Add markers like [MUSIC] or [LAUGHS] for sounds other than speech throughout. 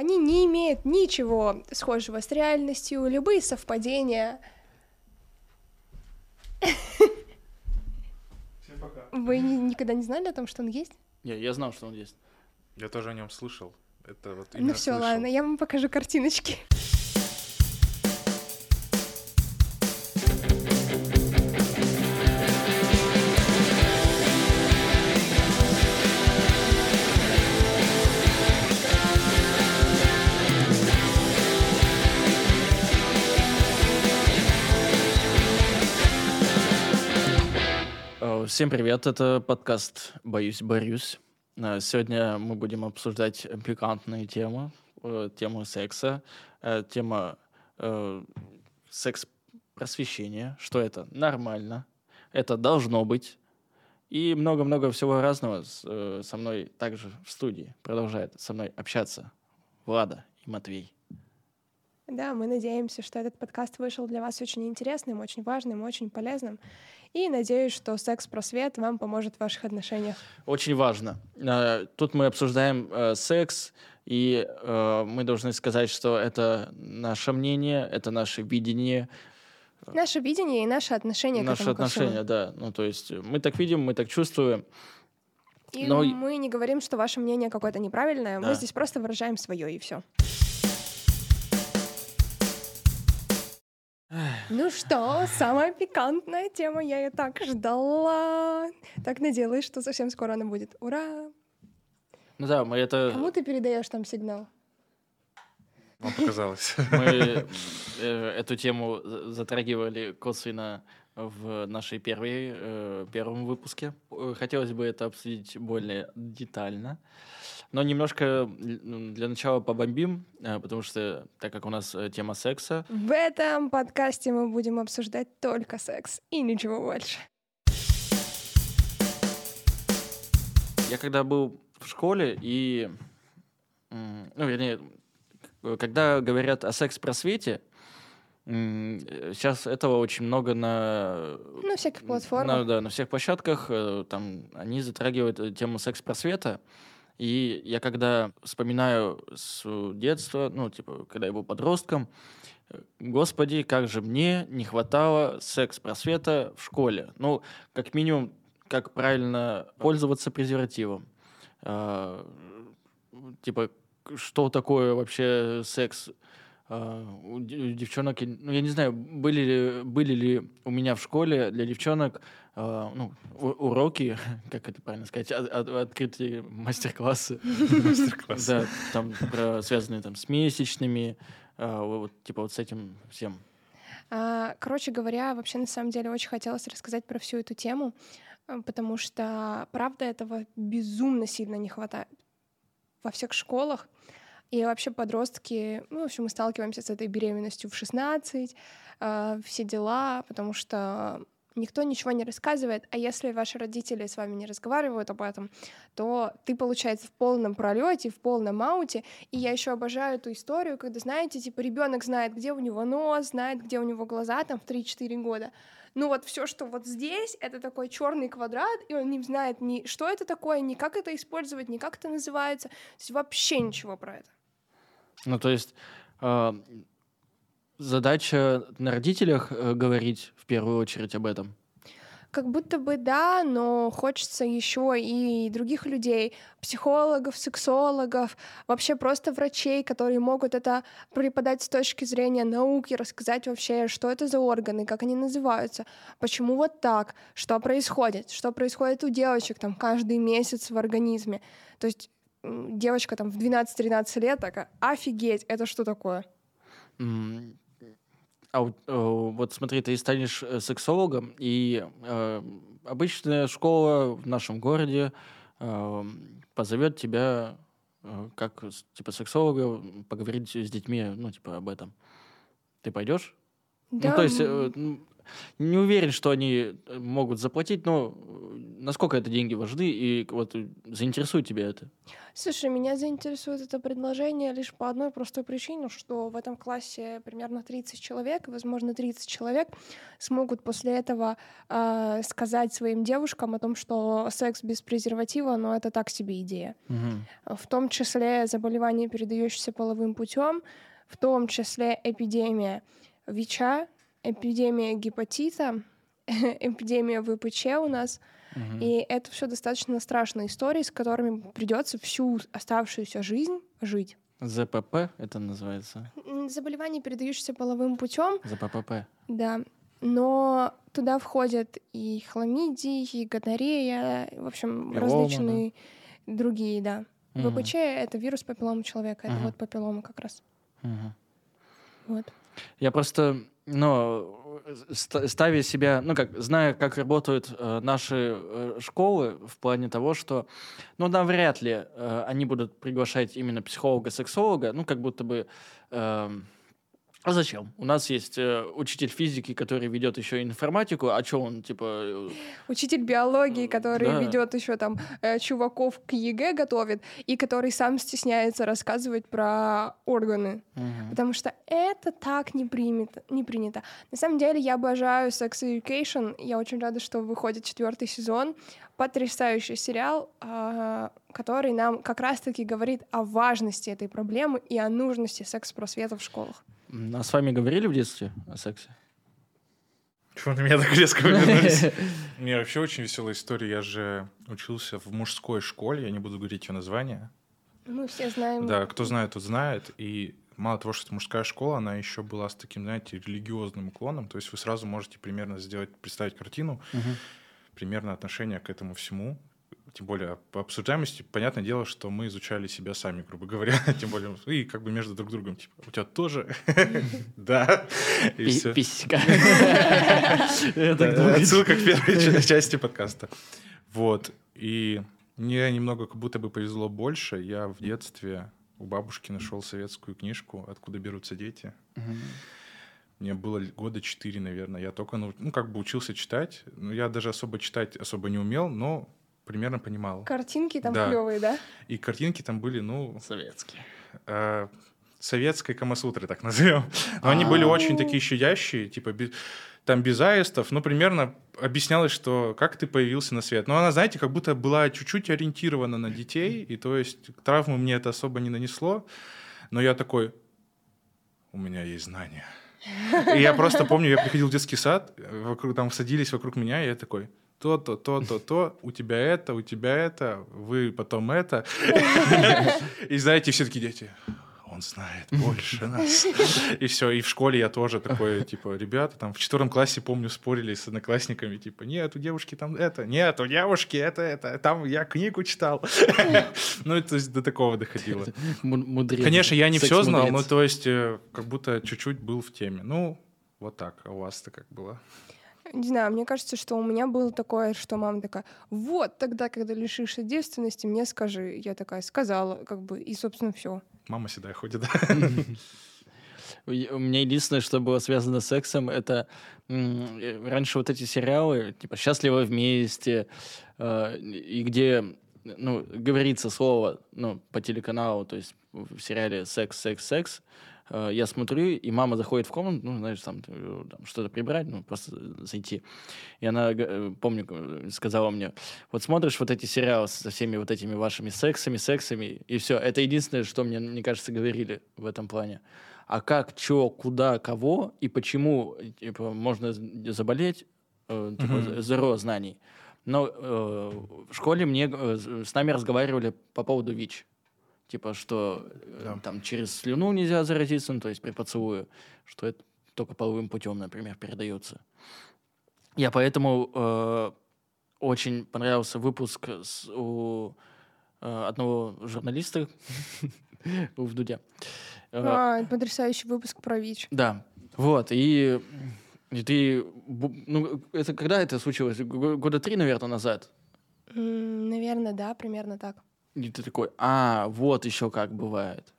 Они не имеют ничего схожего с реальностью, любые совпадения. Всем пока. Вы ни- никогда не знали о том, что он есть? Я, я знал, что он есть. Я тоже о нем слышал. Это вот ну все, слышал. ладно, я вам покажу картиночки. Всем привет, это подкаст «Боюсь, борюсь». Э, Сегодня мы будем обсуждать пикантные темы, э, тему секса, э, тема э, секс-просвещения, что это нормально, это должно быть, и много-много всего разного со мной также в студии продолжает со мной общаться Влада и Матвей. Да, мы надеемся, что этот подкаст вышел для вас очень интересным, очень важным, очень полезным. И надеюсь, что секс-просвет вам поможет в ваших отношениях. Очень важно. Э, Тут мы обсуждаем э, секс, и э, мы должны сказать, что это наше мнение, это наше видение, Наше видение и наши отношения к наши этому ко всему. отношения, да. Ну, то есть мы так видим, мы так чувствуем. И Но- мы не говорим, что ваше мнение какое-то неправильное, мы Да. здесь просто выражаем свое и все. Ну что, самая пикантная тема, я ее так ждала. Так надеялась, что совсем скоро она будет. Ура! Ну да, мы это... Кому ты передаешь там сигнал? Вам показалось. Мы [LAUGHS] э, эту тему за- затрагивали косвенно в нашей первой, э, первом выпуске. Хотелось бы это обсудить более детально. Но немножко для начала побомбим, э, потому что, так как у нас э, тема секса, В этом подкасте мы будем обсуждать только секс и ничего больше. Я когда был в школе и, ну, вернее, когда говорят о секс-просвете, сейчас этого очень много на... На всяких на- платформах. да, на всех площадках, э, там, они затрагивают э, тему секс-просвета, и я когда вспоминаю с детства, ну, типа, когда я был подростком, э, господи, как же мне не хватало секс-просвета в школе. Ну, как минимум, как правильно пользоваться презервативом. А, Типа, к- что такое вообще секс? А, У де- у девчонок, ну, я не знаю, были ли, были ли у меня в школе для девчонок а, ну, у- уроки, [LAUGHS] как это правильно сказать, от- от- открытые мастер-классы. [LAUGHS] Мастер-класс. Да, там про- связанные там с месячными, а, вот типа вот с этим всем. Короче говоря, вообще на самом деле очень хотелось рассказать про всю эту тему, э, потому что, правда, этого безумно сильно не хватает во всех школах. И вообще подростки, ну, в общем, мы сталкиваемся с этой беременностью в 16, э, все дела, потому что никто ничего не рассказывает, а если ваши родители с вами не разговаривают об этом, то ты, получается, в полном пролете, в полном ауте. И я еще обожаю эту историю, когда, знаете, типа ребенок знает, где у него нос, знает, где у него глаза, там в 3-4 года. Ну вот все, что вот здесь, это такой черный квадрат, и он не знает ни что это такое, ни как это использовать, ни как это называется. То есть вообще ничего про это. Ну, то есть а, задача на родителях э, говорить в первую очередь об этом. Как будто бы да, но хочется еще и других людей, психологов, сексологов, вообще просто врачей, которые могут это преподать с точки зрения науки, рассказать вообще, что это за органы, как они называются, почему вот так, что происходит, что происходит у девочек там каждый месяц в организме. То есть девочка там в 12-13 лет такая, офигеть, это что такое? М, А вот, э, вот смотри, ты станешь э, сексологом, и э, обычная школа в нашем городе э, позовет тебя э, как типа сексолога поговорить с детьми, ну типа об этом. Ты пойдешь? ну то есть, э, ну, Не уверен, что они э, могут заплатить, но э, насколько это деньги важны, и вот заинтересует тебя это? Слушай, меня заинтересует это предложение лишь по одной простой причине, что в этом классе примерно 30 человек, и, возможно, 30 человек смогут после этого э, сказать своим девушкам о том, что секс без презерватива, но это так себе идея. Мгм. В том числе заболевания, передающиеся половым путем, в том числе эпидемия ВИЧа, эпидемия гепатита, [LAUGHS] эпидемия ВПЧ у нас. Мгм. И это все достаточно страшные истории, с которыми придется всю оставшуюся жизнь жить. ЗПП это называется. М, Заболевания, передающиеся половым путем, ЗППП. да. Но туда входят и хламидии, и гонорея, в общем, Папиллома, различные другие, да. Мгм. ВПЧ — это вирус папилломы человека, это Мгм. вот папиллома как раз. Мгм. Вот. Я просто, ну, ста- ставя себя, ну, как, зная, как работают э, наши э, школы в плане того, что, ну, навряд ли э, они будут приглашать именно психолога-сексолога, ну, как будто бы... эм, а зачем? У нас есть э, учитель физики, который ведет еще информатику, а что он, типа... э, Учитель биологии, который Да. ведет еще там э, чуваков к ЕГЭ готовит, и который сам стесняется рассказывать про органы. мгм. Потому что это так не, принято, не принято. На самом деле я обожаю Sex Education. Я очень рада, что выходит четвертый сезон. Потрясающий сериал, а, который нам как раз-таки говорит о важности этой проблемы и о нужности секс-просвета в школах. А с вами говорили в детстве о сексе? Чего на меня так резко повернулись? [LAUGHS] У меня вообще очень веселая история. Я же учился в мужской школе, я не буду говорить ее название. Мы все знаем... Да, кто знает, тот знает. И мало того, что это мужская школа, она еще была с таким, знаете, религиозным уклоном. То есть вы сразу можете примерно сделать, представить картину, Мгм. примерно отношение к этому всему. Тем более по обсуждаемости, понятное дело, что мы изучали себя сами, грубо говоря. [LAUGHS] Тем более, и как бы между друг другом, типа, у тебя тоже? [LAUGHS] Да. Писька. [LAUGHS] Отсылка к первой ча- части подкаста. Вот. И мне немного как будто бы повезло больше. Я в детстве у бабушки нашел советскую книжку «Откуда берутся дети». Мне было года четыре, наверное. Я только, ну, ну, как бы учился читать. Ну, я даже особо читать особо не умел, но примерно понимал. Картинки там Да. клевые, да? И картинки там были, ну, Советский. э, советской камасутры, так назовем. Но они были А. очень такие щадящие, типа там без аистов, ну, примерно объяснялось, что как ты появился на свет. Но она, знаете, как будто была чуть-чуть ориентирована на детей, и то есть травмы мне это особо не нанесло. Но я такой, у меня есть знания. И я просто помню, я приходил в детский сад, э, вокруг, там садились вокруг меня, и я такой, то-то, то-то, то, у тебя это, у тебя это, вы потом это. И знаете, все такие дети, он знает больше нас. И все, и в школе я тоже такой, типа, ребята, там в четвертом классе, помню, спорили с одноклассниками, типа, нет, у девушки там это, нет, у девушки это, это, там я книгу читал. Ну, то есть до такого доходило. Му- Мудрец. Конечно, я не все знал, но то есть э, как будто чуть-чуть был в теме. Ну, вот так. А у вас-то как было? Не знаю, мне кажется, что у меня было такое, что мама такая, вот тогда, когда лишишься девственности, мне скажи. Я такая сказала, как бы, и, собственно, все. Мама седая ходит, да? [LAUGHS] У меня единственное, что было связано с сексом, это э, раньше вот эти сериалы, типа «Счастливы вместе», э, и где, ну, говорится слово, ну, по телеканалу, то есть в сериале «Секс, секс, секс», э, я смотрю, и мама заходит в комнату, ну, знаешь, там, э, там что-то прибрать, ну, просто зайти. И она, э, помню, сказала мне, вот смотришь вот эти сериалы со всеми вот этими вашими сексами, сексами, и все. Это единственное, что мне, мне кажется, говорили в этом плане. А как, чё, куда, кого и почему типа, можно заболеть, э, типа, Мгм. зеро знаний. Но э, в школе мне э, с нами разговаривали по поводу ВИЧ. Типа, что э, Да. там через слюну нельзя заразиться, ну, то есть при поцелуе, что это только половым путем, например, передается. Я поэтому э, очень понравился выпуск с, у э, одного журналиста [LAUGHS] у Вдудя. Э, А, потрясающий выпуск про ВИЧ. да, вот, и, и ты, ну, это когда это случилось? Года три, наверное, назад. Наверное, да, примерно так. И ты такой, а, вот еще как бывает.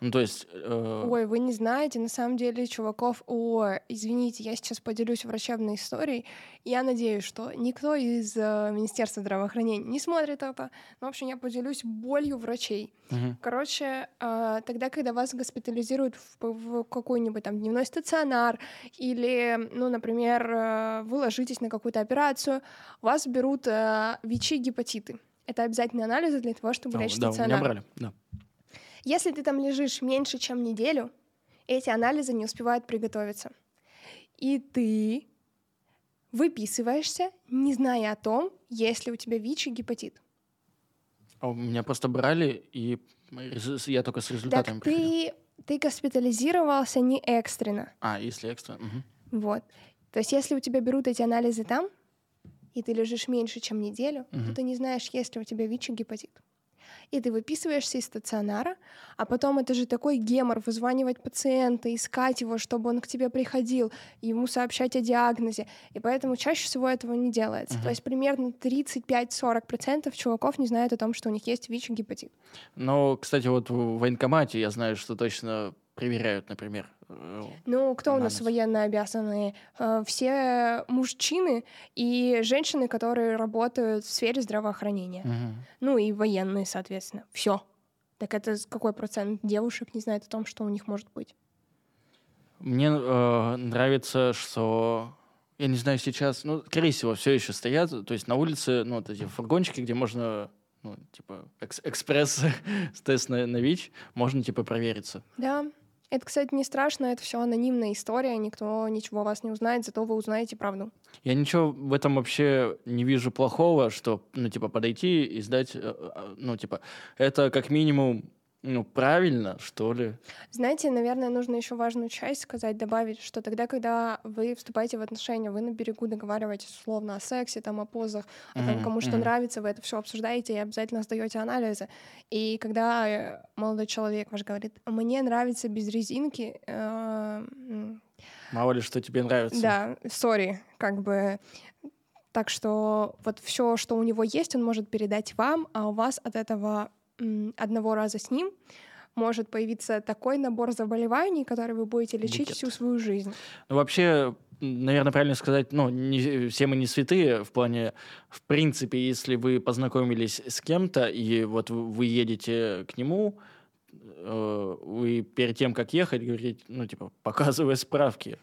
Ну, то есть... э, Ой, вы не знаете, на самом деле, чуваков... Ой, извините, я сейчас поделюсь врачебной историей. Я надеюсь, что никто из э, Министерства здравоохранения не смотрит это. Но, в общем, я поделюсь болью врачей. мгм. Короче, э, тогда, когда вас госпитализируют в, в какой-нибудь там дневной стационар или, ну, например, э, вы ложитесь на какую-то операцию, вас берут э, ВИЧи, гепатиты. Это обязательные анализы для того, чтобы А, лечь да, стационар. меня брали, да. Если ты там лежишь меньше, чем неделю, эти анализы не успевают приготовиться. И ты выписываешься, не зная о том, есть ли у тебя ВИЧ и гепатит. А у меня просто брали, и я только с результатами Так приходил. ты, ты госпитализировался не экстренно. А, если экстра. мгм. Вот. То есть если у тебя берут эти анализы там, и ты лежишь меньше, чем неделю, то Мгм. ты не знаешь, есть ли у тебя ВИЧ и гепатит. И ты выписываешься из стационара, а потом это же такой гемор, вызванивать пациента, искать его, чтобы он к тебе приходил, ему сообщать о диагнозе. И поэтому чаще всего этого не делается. Мгм. То есть примерно 35-40% чуваков не знают о том, что у них есть ВИЧ и гепатит. Но, кстати, вот в военкомате я знаю, что точно проверяют, например. Э, Ну, кто у нас Анализ. военно обязанные? Э, Все мужчины и женщины, которые работают в сфере здравоохранения. мгм. Ну и военные, соответственно. Все. Так это какой процент девушек не знает о том, что у них может быть? Мне э, нравится, что я не знаю сейчас, ну, скорее всего, все еще стоят, то есть на улице, ну, вот эти фургончики, где можно, ну, типа, экс- экспресс-тест [LAUGHS] на, на ВИЧ, можно, типа, провериться. Да. Это, кстати, не страшно, это все анонимная история, никто ничего о вас не узнает, зато вы узнаете правду. Я ничего в этом вообще не вижу плохого, что, ну, типа, подойти и сдать, э, э, ну, типа, это как минимум, ну, правильно, что ли. Знаете, наверное, нужно еще важную часть сказать, добавить, что тогда, когда вы вступаете в отношения, вы на берегу договариваетесь условно о сексе, там, о позах, о том, кому что мгм. нравится, вы это все обсуждаете и обязательно сдаете анализы. И когда э, молодой человек ваш говорит, мне нравится без резинки, э, Мало ли, что тебе нравится. да, сори, как бы так что вот все, что у него есть, он может передать вам, а у вас от этого одного раза с ним может появиться такой набор заболеваний, который вы будете лечить Букет. всю свою жизнь. Ну, вообще, наверное, правильно сказать, ну, не, все мы не святые в плане, в принципе, если вы познакомились с кем-то, и вот вы едете к нему, э, вы перед тем, как ехать, говорите, ну, типа, показывая справки,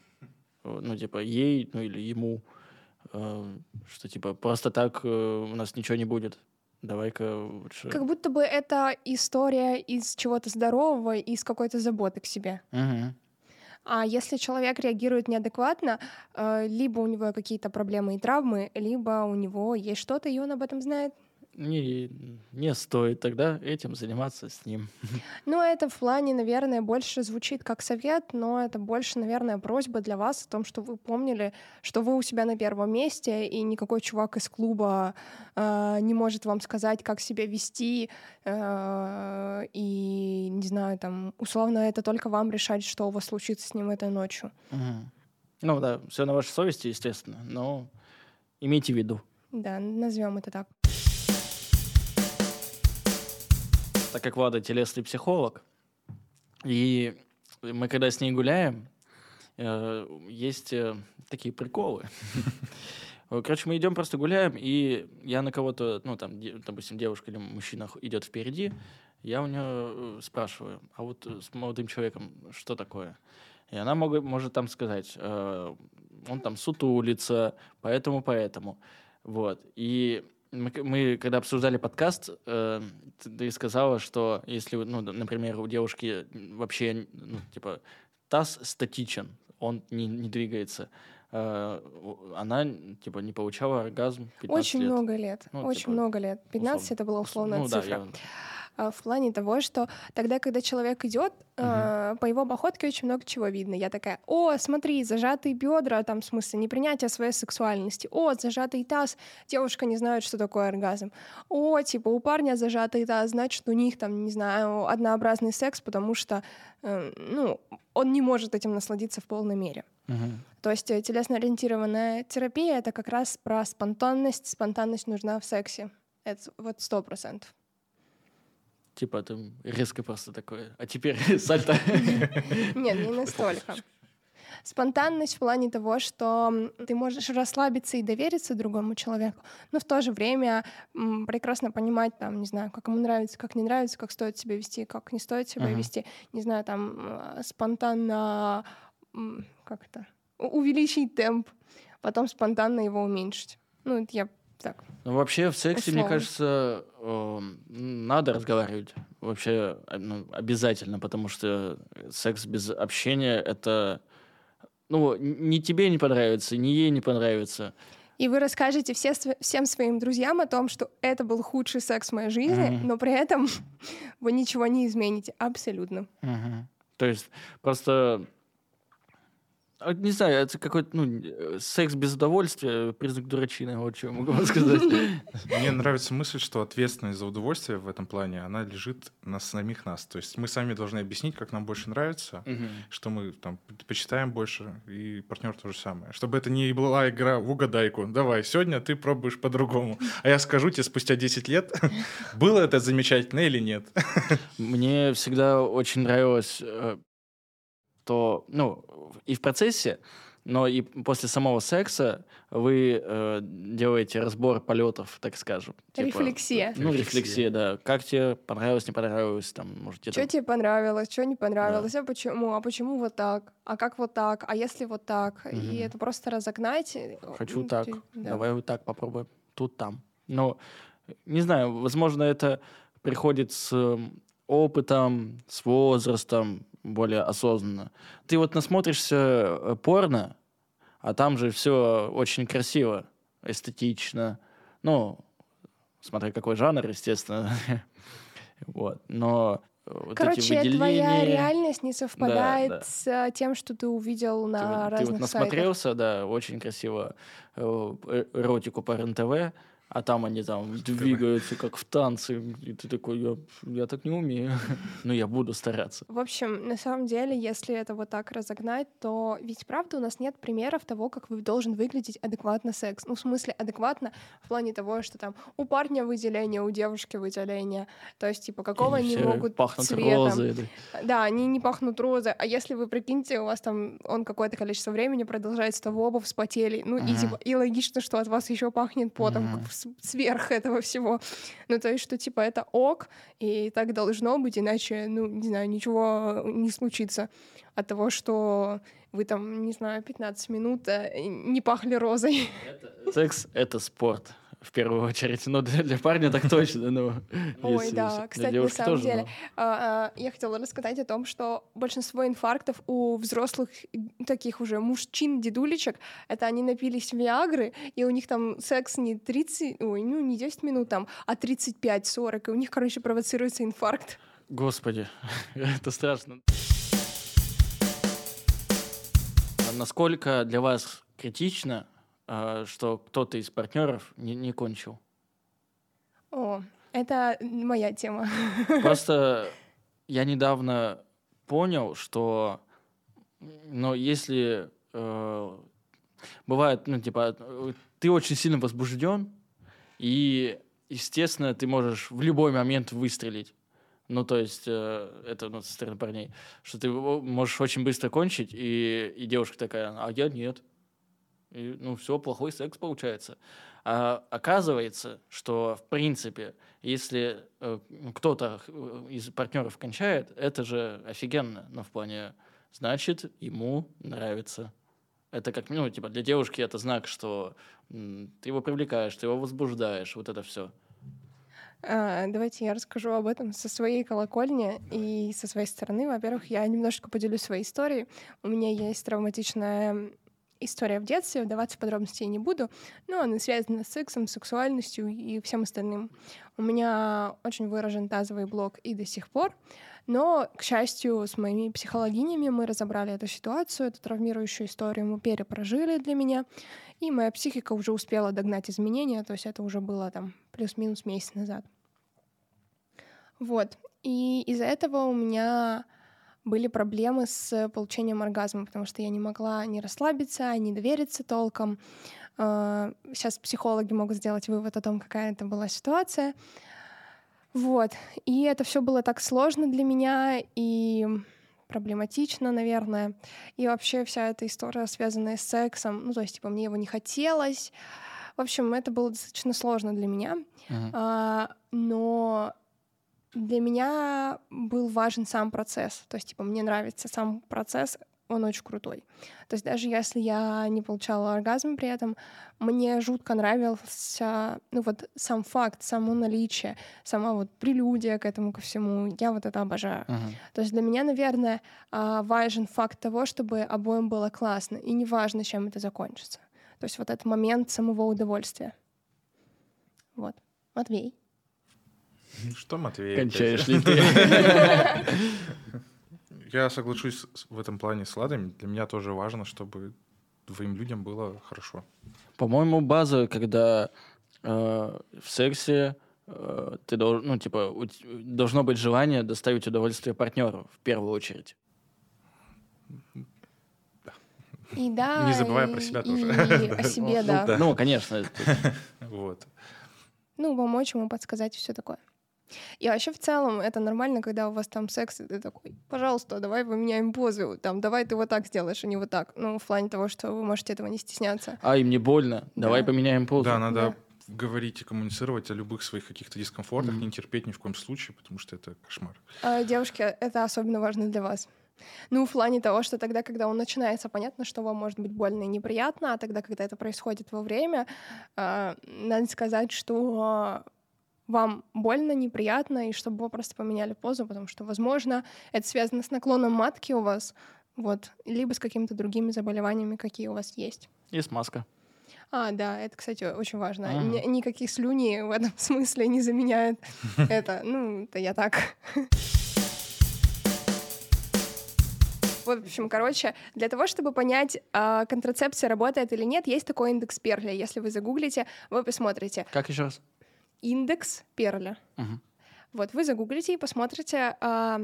э, ну, типа, ей, ну, или ему, э, что, типа, просто так э, у нас ничего не будет. Давай-ка лучше... Как будто бы это история из чего-то здорового, из какой-то заботы к себе. Мгм. А если человек реагирует неадекватно, э, либо у него какие-то проблемы и травмы, либо у него есть что-то, и он об этом знает. Не, не стоит тогда этим заниматься с ним. [LAUGHS] Ну, это в плане, наверное, больше звучит как совет, но это больше, наверное, просьба для вас о том, что вы помнили, что вы у себя на первом месте, и никакой чувак из клуба э, не может вам сказать, как себя вести, э, и, не знаю, там, условно, это только вам решать, что у вас случится с ним этой ночью. Мгм. Ну да, все на вашей совести, естественно, но имейте в виду. Да, назовем это так. Так как Влада телесный психолог, и мы когда с ней гуляем, э, есть э, такие приколы. [LAUGHS] Короче, мы идем просто гуляем, и я на кого-то, ну там, допустим, девушка или мужчина идет впереди, я у нее спрашиваю, а вот э, с молодым человеком что такое? И она мог- может там сказать, э, он там сутулится, поэтому, поэтому. Вот. И мы, мы, когда обсуждали подкаст, э, ты, сказала, что если, ну, например, у девушки вообще, ну, типа, таз статичен, он не, не двигается, э, она, типа, не получала оргазм 15 Очень лет. много лет. Ну, очень типа, много лет. 15 условно. это была условная ну, да, цифра. я- А, в плане того, что тогда, когда человек идет, э, по его походке очень много чего видно. Я такая, о, смотри, зажатые бедра, там, в смысле, непринятие своей сексуальности. О, зажатый таз, девушка не знает, что такое оргазм. О, типа, у парня зажатый таз, значит, у них там, не знаю, однообразный секс, потому что, э, ну, он не может этим насладиться в полной мере. Мгм. То есть э, телесно-ориентированная терапия — это как раз про спонтанность. Спонтанность нужна в сексе. Это вот сто процентов. Типа там резко просто такое. А теперь [LAUGHS] сальто. Нет, не настолько. Спонтанность в плане того, что ты можешь расслабиться и довериться другому человеку, но в то же время прекрасно понимать, там, не знаю, как ему нравится, как не нравится, как стоит себя вести, как не стоит себя uh-huh. вести, не знаю, там, а, спонтанно, как это, увеличить темп, потом спонтанно его уменьшить. Ну, это я так. Ну, вообще, в сексе, условно. мне кажется, э, надо разговаривать. Вообще, ну, обязательно, потому что секс без общения — это... Ну, ни тебе не понравится, ни ей не понравится. И вы расскажете все, всем своим друзьям о том, что это был худший секс в моей жизни, mm-hmm. но при этом [LAUGHS] вы ничего не измените. Абсолютно. Mm-hmm. То есть просто а, не знаю, это какой-то, ну, э, секс без удовольствия, признак дурачины, вот что я могу сказать. Мне нравится мысль, что ответственность за удовольствие в этом плане, она лежит на самих нас. То есть мы сами должны объяснить, как нам больше нравится, что мы там предпочитаем больше, и партнер то же самое. Чтобы это не была игра в угадайку. Давай, сегодня ты пробуешь по-другому. А я скажу тебе спустя 10 лет, [LAUGHS] было это замечательно или нет. Мне всегда очень нравилось то, ну, и в процессе, но и после самого секса вы э, делаете разбор полетов, так скажем. Типа, рефлексия. Ну, рефлексия, да. Как тебе понравилось, не понравилось, там, может, Что тебе понравилось, что не понравилось, да. а почему, а почему вот так, а как вот так, а если вот так, угу. и это просто разогнать. Э, Хочу ну, так, да. давай вот так попробуем, тут, там. Но, не знаю, возможно, это приходит с опытом, с возрастом, более осознанно. Ты вот насмотришься э, порно, а там же все очень красиво, эстетично. Ну, смотря какой жанр, естественно. [LAUGHS] вот. Но вот Короче, эти выделения... твоя реальность не совпадает да, да. с э, тем, что ты увидел на ты, разных Ты вот насмотрелся, сайтах. да, очень красиво э, эротику по РНТВ, а там они там двигаются как в танце, и ты такой, я, я так не умею, [LAUGHS] но я буду стараться. В общем, на самом деле, если это вот так разогнать, то ведь правда у нас нет примеров того, как вы должен выглядеть адекватно секс. Ну, в смысле, адекватно в плане того, что там у парня выделение, у девушки выделение, то есть, типа, какого они могут пахнут цвета. розой. Да. да, они не пахнут розой, а если вы прикиньте, у вас там он какое-то количество времени продолжается, то вы оба вспотели, ну, uh-huh. и, типа, и логично, что от вас еще пахнет потом, uh-huh сверх этого всего. Ну, то есть, что, типа, это ок, и так должно быть, иначе, ну, не знаю, ничего не случится от того, что вы там, не знаю, 15 минут э, не пахли розой. Это, секс — это спорт в первую очередь. Ну, для, для парня так точно. Ну, Ой, если, да, кстати, на самом тоже, деле. Но... А, а, я хотела рассказать о том, что большинство инфарктов у взрослых таких уже мужчин, дедулечек, это они напились Виагры, и у них там секс не 30, ой, ну, не 10 минут там, а 35-40, и у них, короче, провоцируется инфаркт. Господи, [LAUGHS] это страшно. А насколько для вас критично что кто-то из партнеров не, не кончил. О, это моя тема. [LAUGHS] Просто я недавно понял, что, но если э, бывает, ну типа, ты очень сильно возбужден, и естественно ты можешь в любой момент выстрелить. Ну, то есть, э, это ну, со стороны парней, что ты можешь очень быстро кончить, и, и девушка такая, а я нет. И, ну, все, плохой секс получается. А оказывается, что, в принципе, если э, кто-то э, из партнеров кончает, это же офигенно, но в плане, значит, ему нравится. Это как, ну, типа, для девушки это знак, что м, ты его привлекаешь, ты его возбуждаешь, вот это все. А, давайте я расскажу об этом со своей колокольни и со своей стороны. Во-первых, я немножко поделюсь своей историей. У меня есть травматичная история в детстве, вдаваться в подробности я не буду, но она связана с сексом, сексуальностью и всем остальным. У меня очень выражен тазовый блок и до сих пор, но, к счастью, с моими психологинями мы разобрали эту ситуацию, эту травмирующую историю мы перепрожили для меня, и моя психика уже успела догнать изменения, то есть это уже было там плюс-минус месяц назад. Вот. И из-за этого у меня были проблемы с получением оргазма, потому что я не могла не расслабиться, не довериться толком. Сейчас а, психологи могут сделать вывод о том, какая это была ситуация. Вот. И это все было так сложно для меня и проблематично, наверное. И вообще вся эта история, связанная с сексом, ну, то есть, типа, мне его не хотелось. В общем, это было достаточно сложно для меня. Мгм. А, но для меня был важен сам процесс. То есть, типа, мне нравится сам процесс, он очень крутой. То есть даже если я не получала оргазм при этом, мне жутко нравился, ну вот сам факт, само наличие, сама вот прелюдия к этому ко всему. Я вот это обожаю. Мгм. То есть для меня, наверное, а, важен факт того, чтобы обоим было классно, и неважно, чем это закончится. То есть вот этот момент самого удовольствия. Вот. Матвей. Что, Матвей? Кончаешь ли ты? [LAUGHS] Я соглашусь в этом плане с Ладой. Для меня тоже важно, чтобы двоим людям было хорошо. По-моему, база, когда э, в сексе э, ты должен, ну, типа, у должно быть желание доставить удовольствие партнеру в первую очередь. И да, Не забывая и- про себя и тоже. о себе, [LAUGHS] Ну, да. Ну, конечно. [LAUGHS] Вот. Ну, помочь ему подсказать все такое. И вообще в целом это нормально, когда у вас там секс, и ты такой, пожалуйста, давай поменяем позу, там, давай ты вот так сделаешь, а не вот так. Ну, в плане того, что вы можете этого не стесняться. Ай, мне больно. Давай Да. поменяем позу. Да, надо Да. говорить и коммуницировать о любых своих каких-то дискомфортах, Мгм. не терпеть ни в коем случае, потому что это кошмар. А, девушки, это особенно важно для вас. Ну, в плане того, что тогда, когда он начинается, понятно, что вам может быть больно и неприятно, а тогда, когда это происходит во время, а, надо сказать, что а, вам больно, неприятно, и чтобы вы просто поменяли позу, потому что, возможно, это связано с наклоном матки у вас, вот, либо с какими-то другими заболеваниями, какие у вас есть. И смазка. А, да, это, кстати, очень важно. Ага. Ни- никаких слюней в этом [LAUGHS] смысле не заменяют [LAUGHS] это. Ну, это я так. [LAUGHS] В общем, короче, для того, чтобы понять, а, контрацепция работает или нет, есть такой индекс Перля. Если вы загуглите, вы посмотрите. Как еще раз? Индекс Перля. Мгм. Вот, вы загуглите и посмотрите, а,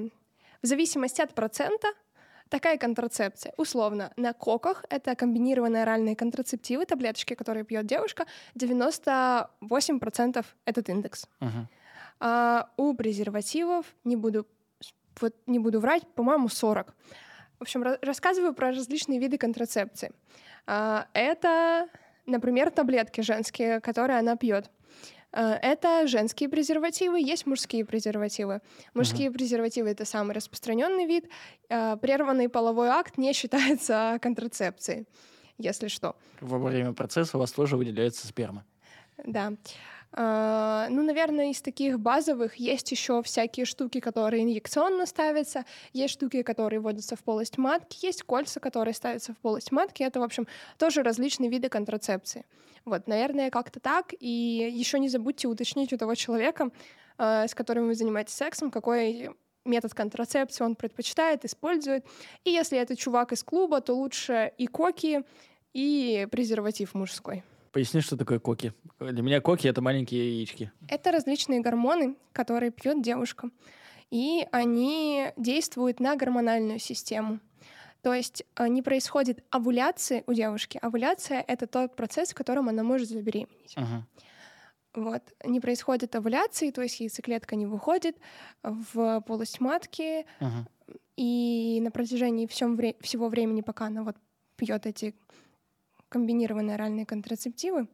в зависимости от процента, такая контрацепция. Условно, на коках это комбинированные оральные контрацептивы, таблеточки, которые пьет девушка, 98% этот индекс. Мгм. А у презервативов, не буду, вот не буду врать, по-моему, 40. В общем, ра- рассказываю про различные виды контрацепции. А, это, например, таблетки женские, которые она пьет. А, Это женские презервативы, есть мужские презервативы. Мужские презервативы это самый распространенный вид. А, Прерванный половой акт не [LAUGHS] считается контрацепцией, если что. Во время процесса у вас тоже выделяется сперма. Да. А, Ну, наверное, из таких базовых есть еще всякие штуки, которые инъекционно ставятся, есть штуки, которые вводятся в полость матки, есть кольца, которые ставятся в полость матки. Это, в общем, тоже различные виды контрацепции. Вот, наверное, как-то так. И еще не забудьте уточнить у того человека, а, с которым вы занимаетесь сексом, какой метод контрацепции он предпочитает, использует. И если это чувак из клуба, то лучше и коки, и презерватив мужской. Поясни, что такое коки. Для меня коки — это маленькие яички. Это различные гормоны, которые пьет девушка. И они действуют на гормональную систему. То есть э, не происходит овуляции у девушки. Овуляция — это тот процесс, в котором она может забеременеть. Мгм. Вот. Не происходит овуляции, то есть яйцеклетка не выходит в полость матки, Мгм. и на протяжении всем вре- всего времени, пока она вот пьет эти комбинированные оральные контрацептивы,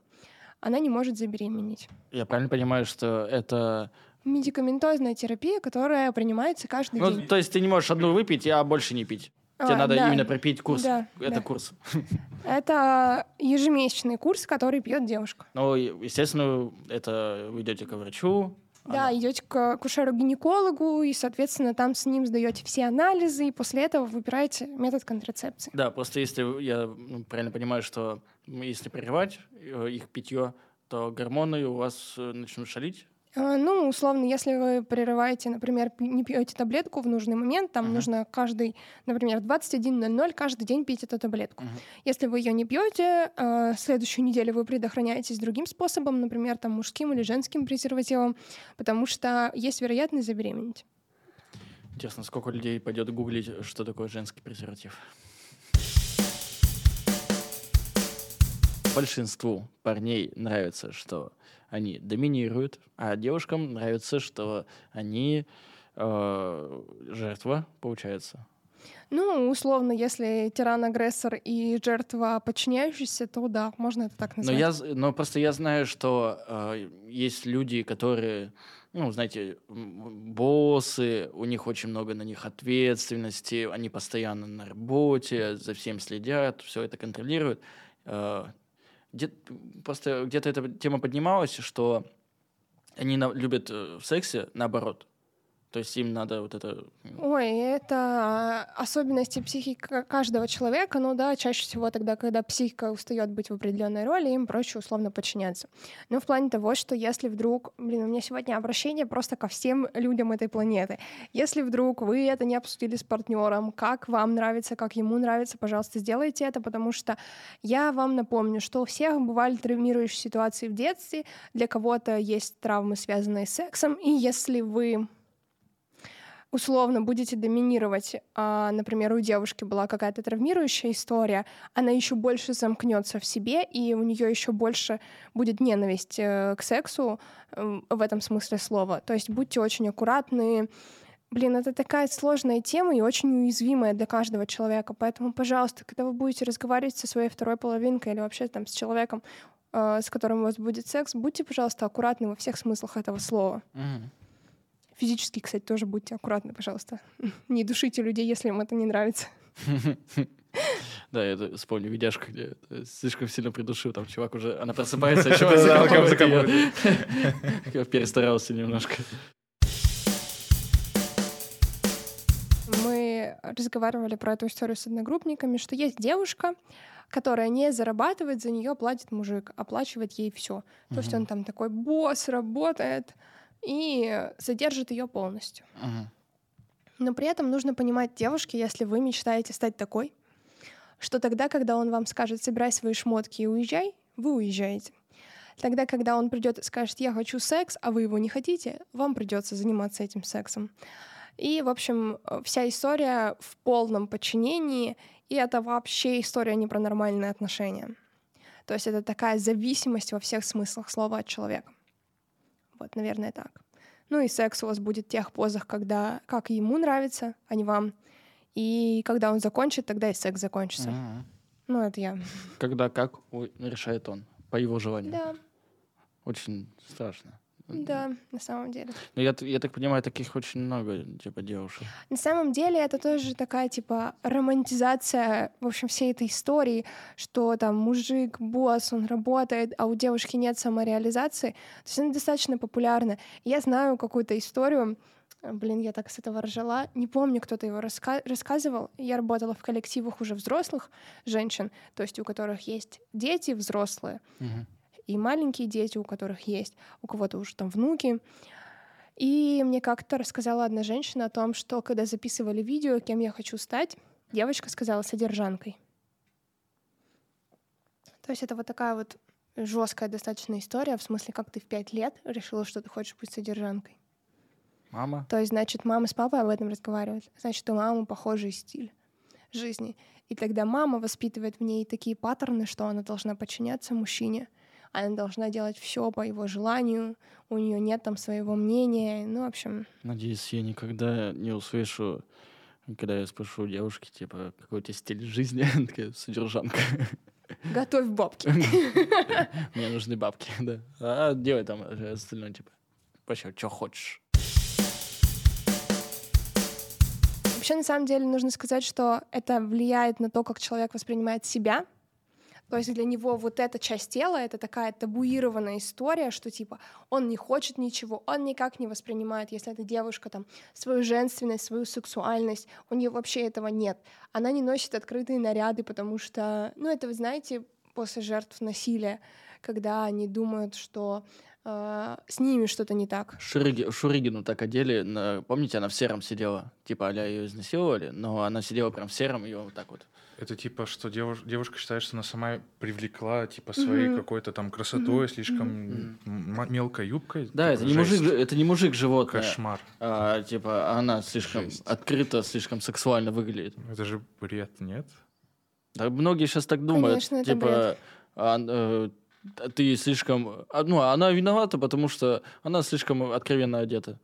она не может забеременеть. Я правильно понимаю, что это... Медикаментозная терапия, которая принимается каждый Ну, день. то есть ты не можешь одну выпить, а больше не пить. Тебе А, надо да. именно пропить курс. Да, это да. курс. [LAUGHS] Это ежемесячный курс, который пьет девушка. Ну, естественно, это вы идете к врачу. Да, она- идете к акушеру-гинекологу, и, соответственно, там с ним сдаете все анализы, и после этого выбираете метод контрацепции. Да, просто если я ну, правильно понимаю, что если прерывать э, их питье, то гормоны у вас э, начнут шалить. А, Ну, условно, если вы прерываете, например, не пьете таблетку в нужный момент, там Мгм. нужно каждый, например, 21.00 каждый день пить эту таблетку. Мгм. Если вы ее не пьете, э, следующую неделю вы предохраняетесь другим способом, например, там мужским или женским презервативом, потому что есть вероятность забеременеть. Интересно, сколько людей пойдет гуглить, что такое женский презерватив. большинству парней нравится, что они доминируют, а девушкам нравится, что они э, жертва, получается. Ну, условно, если тиран-агрессор и жертва подчиняющаяся, то да, можно это так Но, назвать. я, з- но просто я знаю, что э, есть люди, которые, ну, знаете, боссы, у них очень много на них ответственности, они постоянно на работе, за всем следят, все это контролируют. Э, где- просто где-то эта тема поднималась, что они на- любят э, в сексе наоборот. То есть им надо вот это... Ой, это а, особенности психики ка- каждого человека. Ну да, чаще всего тогда, когда психика устает быть в определенной роли, им проще условно подчиняться. Но в плане того, что если вдруг, блин, у меня сегодня обращение просто ко всем людям этой планеты. Если вдруг вы это не обсудили с партнером, как вам нравится, как ему нравится, пожалуйста, сделайте это, потому что я вам напомню, что у всех бывали травмирующие ситуации в детстве, для кого-то есть травмы, связанные с сексом, и если вы условно будете доминировать, а, например, у девушки была какая-то травмирующая история, она еще больше замкнется в себе, и у нее еще больше будет ненависть э, к сексу в этом смысле слова. То есть будьте очень аккуратны. Блин, это такая сложная тема и очень уязвимая для каждого человека. Поэтому, пожалуйста, когда вы будете разговаривать со своей второй половинкой или вообще там с человеком, э, с которым у вас будет секс, будьте, пожалуйста, аккуратны во всех смыслах этого слова. Мгм. Физически, кстати, тоже будьте аккуратны, пожалуйста. [LAUGHS] Не душите людей, если им это не нравится. [LAUGHS] Да, я это вспомню видяшку, где э, слишком сильно придушил, там чувак уже, она просыпается, а [LAUGHS] чувак Да, закапывает. Я перестарался немножко. Мы разговаривали про эту историю с одногруппниками, что есть девушка, которая не зарабатывает, за нее платит мужик, оплачивает ей все. То есть он там такой босс, работает и содержит ее полностью. Но при этом нужно понимать девушке, если вы мечтаете стать такой, что тогда, когда он вам скажет, собирай свои шмотки и уезжай, вы уезжаете. Тогда, когда он придет и скажет, я хочу секс, а вы его не хотите, вам придется заниматься этим сексом. И, в общем, вся история в полном подчинении, и это вообще история не про нормальные отношения. То есть это такая зависимость во всех смыслах слова от человека. Вот, наверное, так. Ну и секс у вас будет в тех позах, когда как ему нравится, а не вам. И когда он закончит, тогда и секс закончится. Мгм. Ну, это я. Когда как решает он, по его желанию. Да, Очень страшно. Да, на самом деле. Ну, я, я так понимаю, таких очень много, типа, девушек. На самом деле это тоже такая, типа, романтизация, в общем, всей этой истории, что там мужик, босс, он работает, а у девушки нет самореализации. То есть она достаточно популярна. Я знаю какую-то историю, э, блин, я так с этого ржала, не помню, кто-то его раска- рассказывал. Я работала в коллективах уже взрослых женщин, то есть у которых есть дети взрослые, Мгм. И маленькие дети, у которых есть, у кого-то уже там внуки. И мне как-то рассказала одна женщина о том, что когда записывали видео, кем я хочу стать, девочка сказала содержанкой. То есть это вот такая вот жесткая достаточно история, в смысле, как ты в пять лет решила, что ты хочешь быть содержанкой. Мама? То есть, значит, мама с папой об этом разговаривают. Значит, у мамы похожий стиль жизни. И тогда мама воспитывает в ней такие паттерны, что она должна подчиняться мужчине, она должна делать все по его желанию, у нее нет там своего мнения. Ну, в общем, Надеюсь, я никогда не услышу, когда я спрошу девушки, типа, какой у тебя стиль жизни, [LAUGHS] Она такая, содержанка. [LAUGHS] готовь бабки. [LAUGHS] Мне нужны бабки, да. А делай там э, остальное, типа, вообще, что хочешь. Вообще, на самом деле, нужно сказать, что это влияет на то, как человек воспринимает себя. То есть для него вот эта часть тела — это такая табуированная история, что типа он не хочет ничего, он никак не воспринимает, если эта девушка там свою женственность, свою сексуальность, у нее вообще этого нет. Она не носит открытые наряды, потому что, ну это вы знаете, после жертв насилия, когда они думают, что э, с ними что-то не так. Шуриги- Шуригину так одели, на- помните, она в сером сидела, типа, а ее изнасиловали, но она сидела прям в сером, ее вот так вот. Это типа, что девуш- девушка считает, что она сама привлекла, типа, своей Мгм. какой-то там красотой, Мгм. слишком м- мелкой юбкой. Да, Типа, это не мужик, это не мужик животное. Кошмар. А, типа, она слишком Жесть. открыто, слишком сексуально выглядит. Это же бред, нет? Да, многие сейчас так думают. Конечно, это типа, а, э, ты слишком... а, Ну, она виновата, потому что она слишком откровенно одета.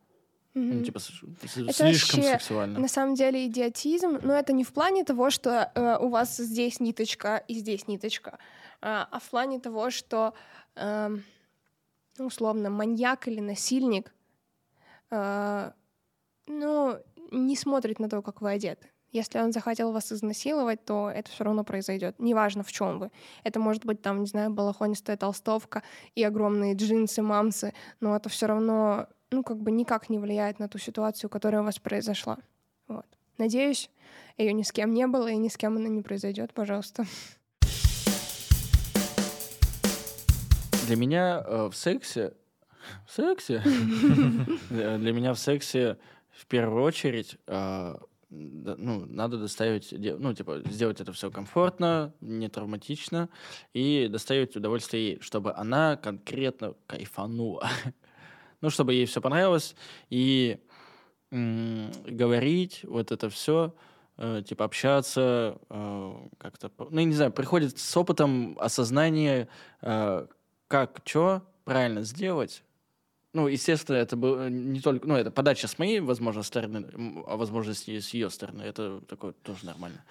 Ну, Мгм. типа, Это слишком вообще сексуально. На самом деле идиотизм, но это не в плане того, что э, у вас здесь ниточка и здесь ниточка, а, а в плане того, что ну, условно маньяк или насильник, э, ну, не смотрит на то, как вы одеты. Если он захотел вас изнасиловать, то это все равно произойдет. Неважно, в чем вы. Это может быть там, не знаю, балахонистая толстовка и огромные джинсы, мамсы, но это все равно, ну, как бы никак не влияет на ту ситуацию, которая у вас произошла. Вот. Надеюсь, ее ни с кем не было, и ни с кем она не произойдет, пожалуйста. Для меня э, в сексе... В сексе? [LAUGHS] Для меня в сексе в первую очередь э, ну, надо доставить, ну, типа, сделать это все комфортно, не травматично, и доставить удовольствие ей, чтобы она конкретно кайфанула. [LAUGHS] Ну, чтобы ей все понравилось, и говорить, вот это все, типа, общаться, э, как-то, ну, я не знаю, приходит с опытом осознание, э, как, что правильно сделать. Ну, естественно, это было не только... Ну, это подача с моей, возможно, стороны, а возможно, с с ее стороны. Это такое тоже нормально.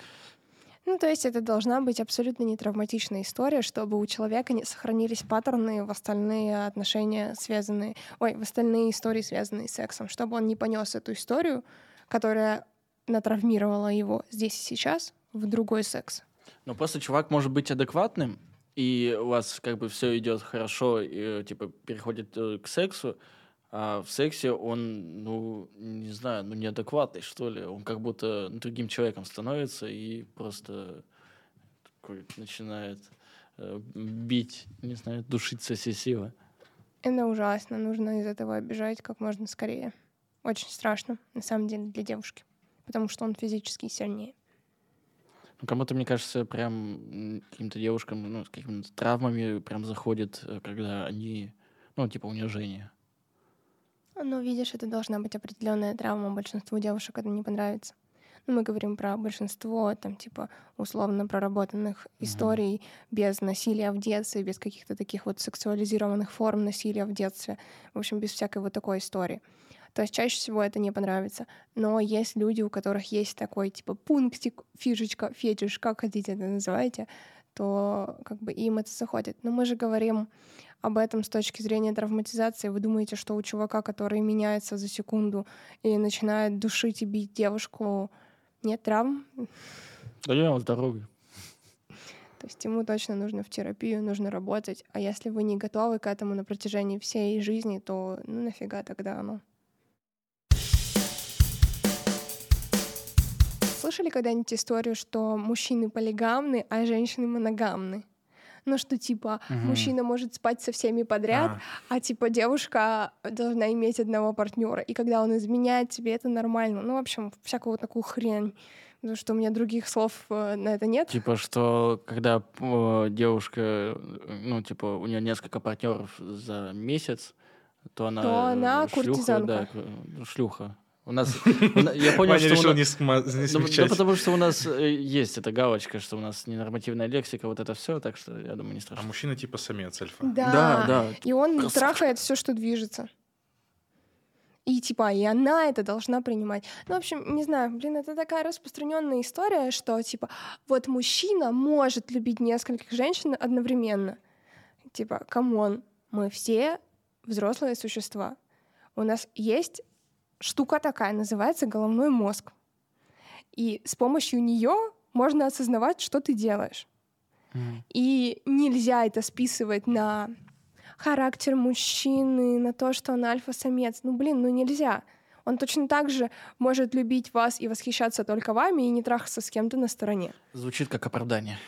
Ну, то есть это должна быть абсолютно нетравматичная история, чтобы у человека не сохранились паттерны в остальные отношения, связанные... Ой, в остальные истории, связанные с сексом, чтобы он не понес эту историю, которая натравмировала его здесь и сейчас, в другой секс. Но просто чувак может быть адекватным, и у вас как бы все идет хорошо, и, типа, переходит э, к сексу, а в сексе он, ну, не знаю, ну, неадекватный, что ли. Он как будто другим человеком становится и просто такой начинает э, бить, не знаю, душить со всей силы. Это ужасно, нужно из этого бежать как можно скорее. Очень страшно, на самом деле, для девушки, потому что он физически сильнее. Ну, кому-то, мне кажется, прям каким-то девушкам, ну, с какими-то травмами прям заходит, э, когда они, ну, типа, унижение. Ну, видишь, это должна быть определенная травма. Большинству девушек это не понравится. Ну, мы говорим про большинство, там, типа, условно проработанных историй без насилия в детстве, без каких-то таких вот сексуализированных форм насилия в детстве. В общем, без всякой вот такой истории. То есть чаще всего это не понравится. Но есть люди, у которых есть такой, типа, пунктик, фишечка, фетиш, как хотите это называйте, то как бы им это заходит. Но мы же говорим об этом с точки зрения травматизации. Вы думаете, что у чувака, который меняется за секунду и начинает душить и бить девушку, нет травм? Да я здоровый. То есть ему точно нужно в терапию, нужно работать. А если вы не готовы к этому на протяжении всей жизни, то ну нафига тогда оно? Слышали когда-нибудь историю, что мужчины полигамны, а женщины моногамны? Ну что типа Мгм. мужчина может спать со всеми подряд, А, а типа девушка должна иметь одного партнера. И когда он изменяет тебе, это нормально. Ну, в общем, всякую вот такую хрень. Потому что у меня других слов э, на это нет. Типа, что когда э, девушка, ну, типа, у нее несколько партнеров за месяц, то она... То она шлюха, куртизанка. да, шлюха. У нас... Я понял, что... решил не, сма- не Да, да смягчать. потому что у нас э, есть эта галочка, что у нас ненормативная лексика, вот это все, так что я думаю, не А страшно. мужчина типа самец альфа. Да. Да, да. И он Красавчик. трахает все, что движется. И типа, и она это должна принимать. Ну, в общем, не знаю, блин, это такая распространенная история, что типа, вот мужчина может любить нескольких женщин одновременно. Типа, come on, мы все взрослые существа. У нас есть штука такая, называется головной мозг. И с помощью нее можно осознавать, что ты делаешь. Мгм. И нельзя это списывать на характер мужчины, на то, что он альфа-самец. Ну, блин, ну нельзя. Он точно так же может любить вас и восхищаться только вами и не трахаться с кем-то на стороне. Звучит как оправдание.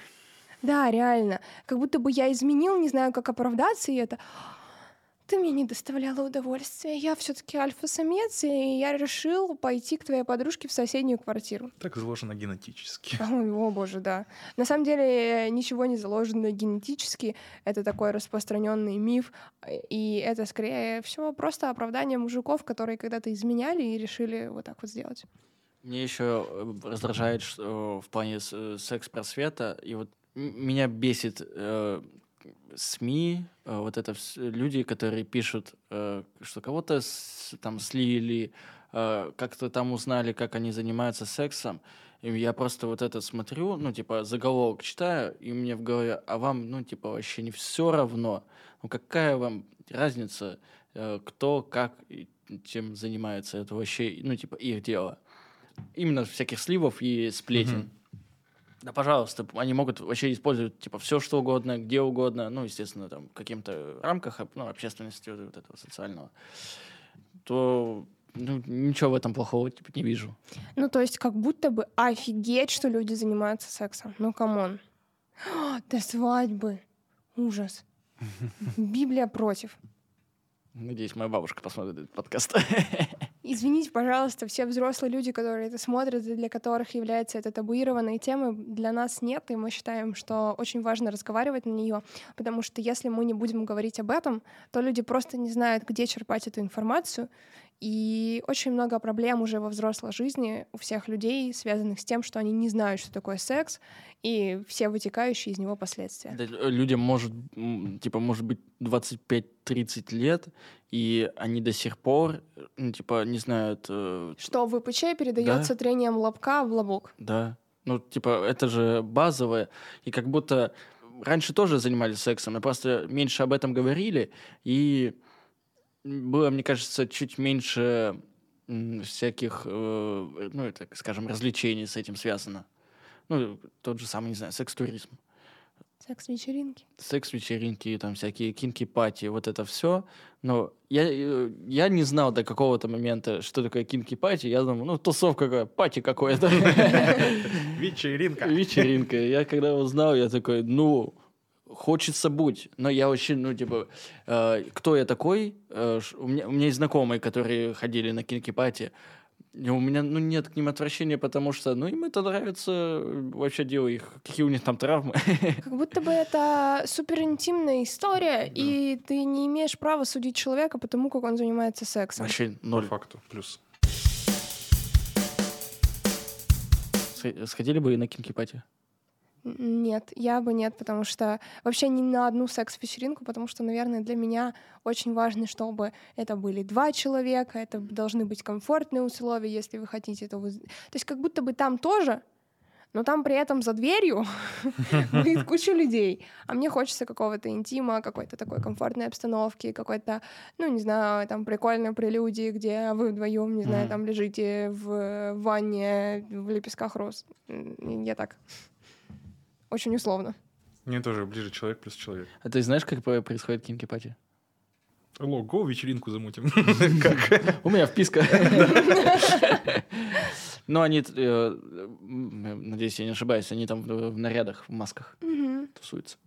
Да, реально. Как будто бы я изменил, не знаю, как оправдаться, и это... Ты мне не доставляла удовольствия. Я все таки альфа-самец, и я решил пойти к твоей подружке в соседнюю квартиру. Так заложено генетически. [LAUGHS] Ой, о боже, да. На самом деле ничего не заложено генетически. Это такой распространенный миф. И это, скорее всего, просто оправдание мужиков, которые когда-то изменяли и решили вот так вот сделать. Мне еще раздражает что в плане э, секс-просвета, и вот меня бесит, э, СМИ, э, вот это люди, которые пишут, э, что кого-то там слили, э, как-то там узнали, как они занимаются сексом. И я просто вот это смотрю, ну, типа, заголовок читаю, и мне в голове, а вам, ну, типа, вообще не все равно. Ну, какая вам разница, кто, как, и чем занимается? Это вообще, ну, типа, их дело. Именно всяких сливов и сплетен. Мгм. Да, пожалуйста, они могут вообще использовать, типа, все что угодно, где угодно, ну, естественно, там, в каких-то рамках, ну, общественности вот вот этого социального, то ну, ничего в этом плохого, типа, не вижу. Ну, то есть как будто бы офигеть, что люди занимаются сексом. Ну, come on. До свадьбы. Ужас. [LAUGHS] Библия против. Надеюсь, моя бабушка посмотрит этот подкаст. [LAUGHS] Извините, пожалуйста, все взрослые люди, которые это смотрят, для которых является это табуированной темой, для нас нет, и мы считаем, что очень важно разговаривать на нее, потому что если мы не будем говорить об этом, то люди просто не знают, где черпать эту информацию, и очень много проблем уже во взрослой жизни у всех людей, связанных с тем, что они не знают, что такое секс, и все вытекающие из него последствия. Да, Людям может, типа, может быть 25-30 лет, и они до сих пор, ну, типа, не знают, э, Что ВПЧ передается Да. трением лобка в лобок. Да. Ну, типа, это же базовое. И как будто раньше тоже занимались сексом, но просто меньше об этом говорили. И было, мне кажется, чуть меньше всяких, э, ну, так скажем, развлечений с этим связано. Ну, тот же самый, не знаю, секс-туризм. Секс-вечеринки. Секс-вечеринки, там всякие кинки-пати, вот это все. Но я, э, я не знал до какого-то момента, что такое кинки-пати. Я думал, ну, тусовка какая, пати какое-то. [LAUGHS] Вечеринка. Вечеринка. Я когда узнал, я такой, ну, хочется быть. Но я очень, ну, типа, э, кто я такой? Э, у, меня, у меня есть знакомые, которые ходили на кинки-пати. И у меня, ну, нет к ним отвращения, потому что, ну, им это нравится, э, вообще дело их, какие у них там травмы. [LAUGHS] Как будто бы это супер интимная история, и ты не имеешь права судить человека по тому, как он занимается сексом. Вообще По ноль. факту. Плюс. Сх- Сходили бы и на кинки-пати? Нет, я бы нет, потому что вообще ни на одну секс-вечеринку, потому что, наверное, для меня очень важно, чтобы это были два человека, это должны быть комфортные условия, если вы хотите, то вы... То есть как будто бы там тоже, но там при этом за дверью [LAUGHS] будет куча людей. А мне хочется какого-то интима, какой-то такой комфортной обстановки, какой-то, ну, не знаю, там прикольной прелюдии, где вы вдвоем, не знаю, там лежите в ванне в лепестках роз. Я так. Очень условно. Мне тоже ближе человек плюс человек. А ты знаешь, как происходит кинки-пати? Алло, го, вечеринку замутим. [LAUGHS] У меня вписка. Но они, э, надеюсь, я не ошибаюсь, они там в нарядах, в масках тусуются.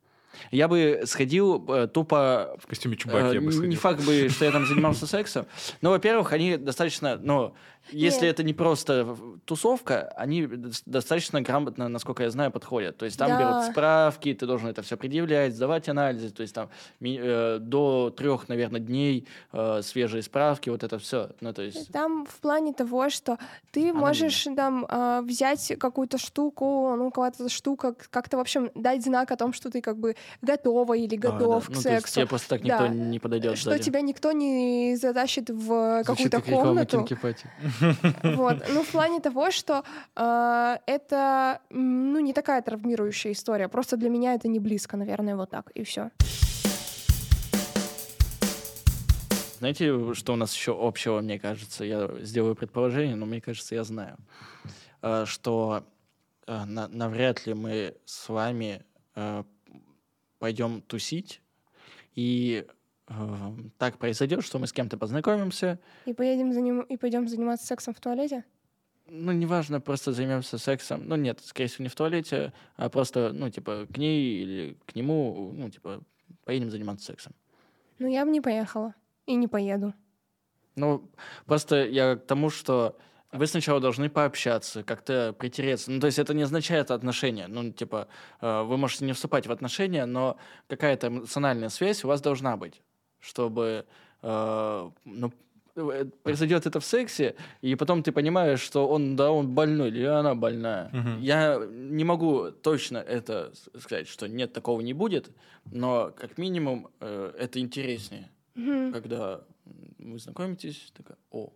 Я бы сходил э, тупо... В костюме Чубаки я э, бы Не сходил. факт бы, что я там занимался сексом. Но, во-первых, они достаточно... Ну, если Нет. это не просто тусовка, они дос- достаточно грамотно, насколько я знаю, подходят. То есть там Да. берут справки, ты должен это все предъявлять, сдавать анализы. То есть там э, до трех, наверное, дней э, свежие справки, вот это все. Ну, то есть... Там в плане того, что ты Анонимно. можешь там а, взять какую-то штуку, ну, какая-то штука, как-то, в общем, дать знак о том, что ты как бы готова или А, да. готов Ну, к то есть сексу. тебе просто так никто Да. не подойдет Что тебя никто не затащит в какую-то комнату. Вот. Ну, в плане того, что э, это ну, не такая травмирующая история. Просто для меня это не близко, наверное, вот так, и все. Знаете, что у нас еще общего, мне кажется? Я сделаю предположение, но мне кажется, я знаю. Э, Что э, на- навряд ли мы с вами э, пойдем тусить, и так произойдет, что мы с кем-то познакомимся, И поедем за ним, и пойдем заниматься сексом в туалете? ну, неважно, просто займемся сексом. Ну, нет, скорее всего, не в туалете, а просто, ну, типа, к ней или к нему, ну, типа, поедем заниматься сексом. Ну, я бы не поехала. И не поеду. Ну, просто я к тому, что вы сначала должны пообщаться, как-то притереться. Ну, то есть это не означает отношения. Ну, типа, э, вы можете не вступать в отношения, но какая-то эмоциональная связь у вас должна быть, чтобы, э, ну, э, произойдет это в сексе, и потом ты понимаешь, что он, да, он больной, или она больная. Мгм. Я не могу точно это сказать, что нет, такого не будет, но как минимум э, это интереснее, Мгм. когда вы знакомитесь, такая, о,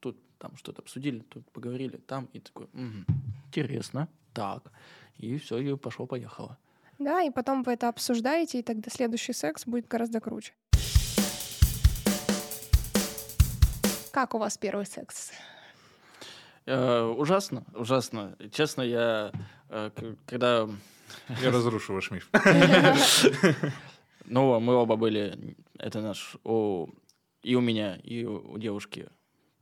тут там что-то обсудили, тут поговорили, там, и такой, «Мгм, интересно, так, и все, и пошло-поехало. Да, и потом вы это обсуждаете, и тогда следующий секс будет гораздо круче. Как у вас первый секс? Э, ужасно, ужасно. Честно, я, э, когда [LAUGHS] Я разрушу ваш миф. [LAUGHS] Ну, мы оба были, это наш, у, и у меня, и у, девушки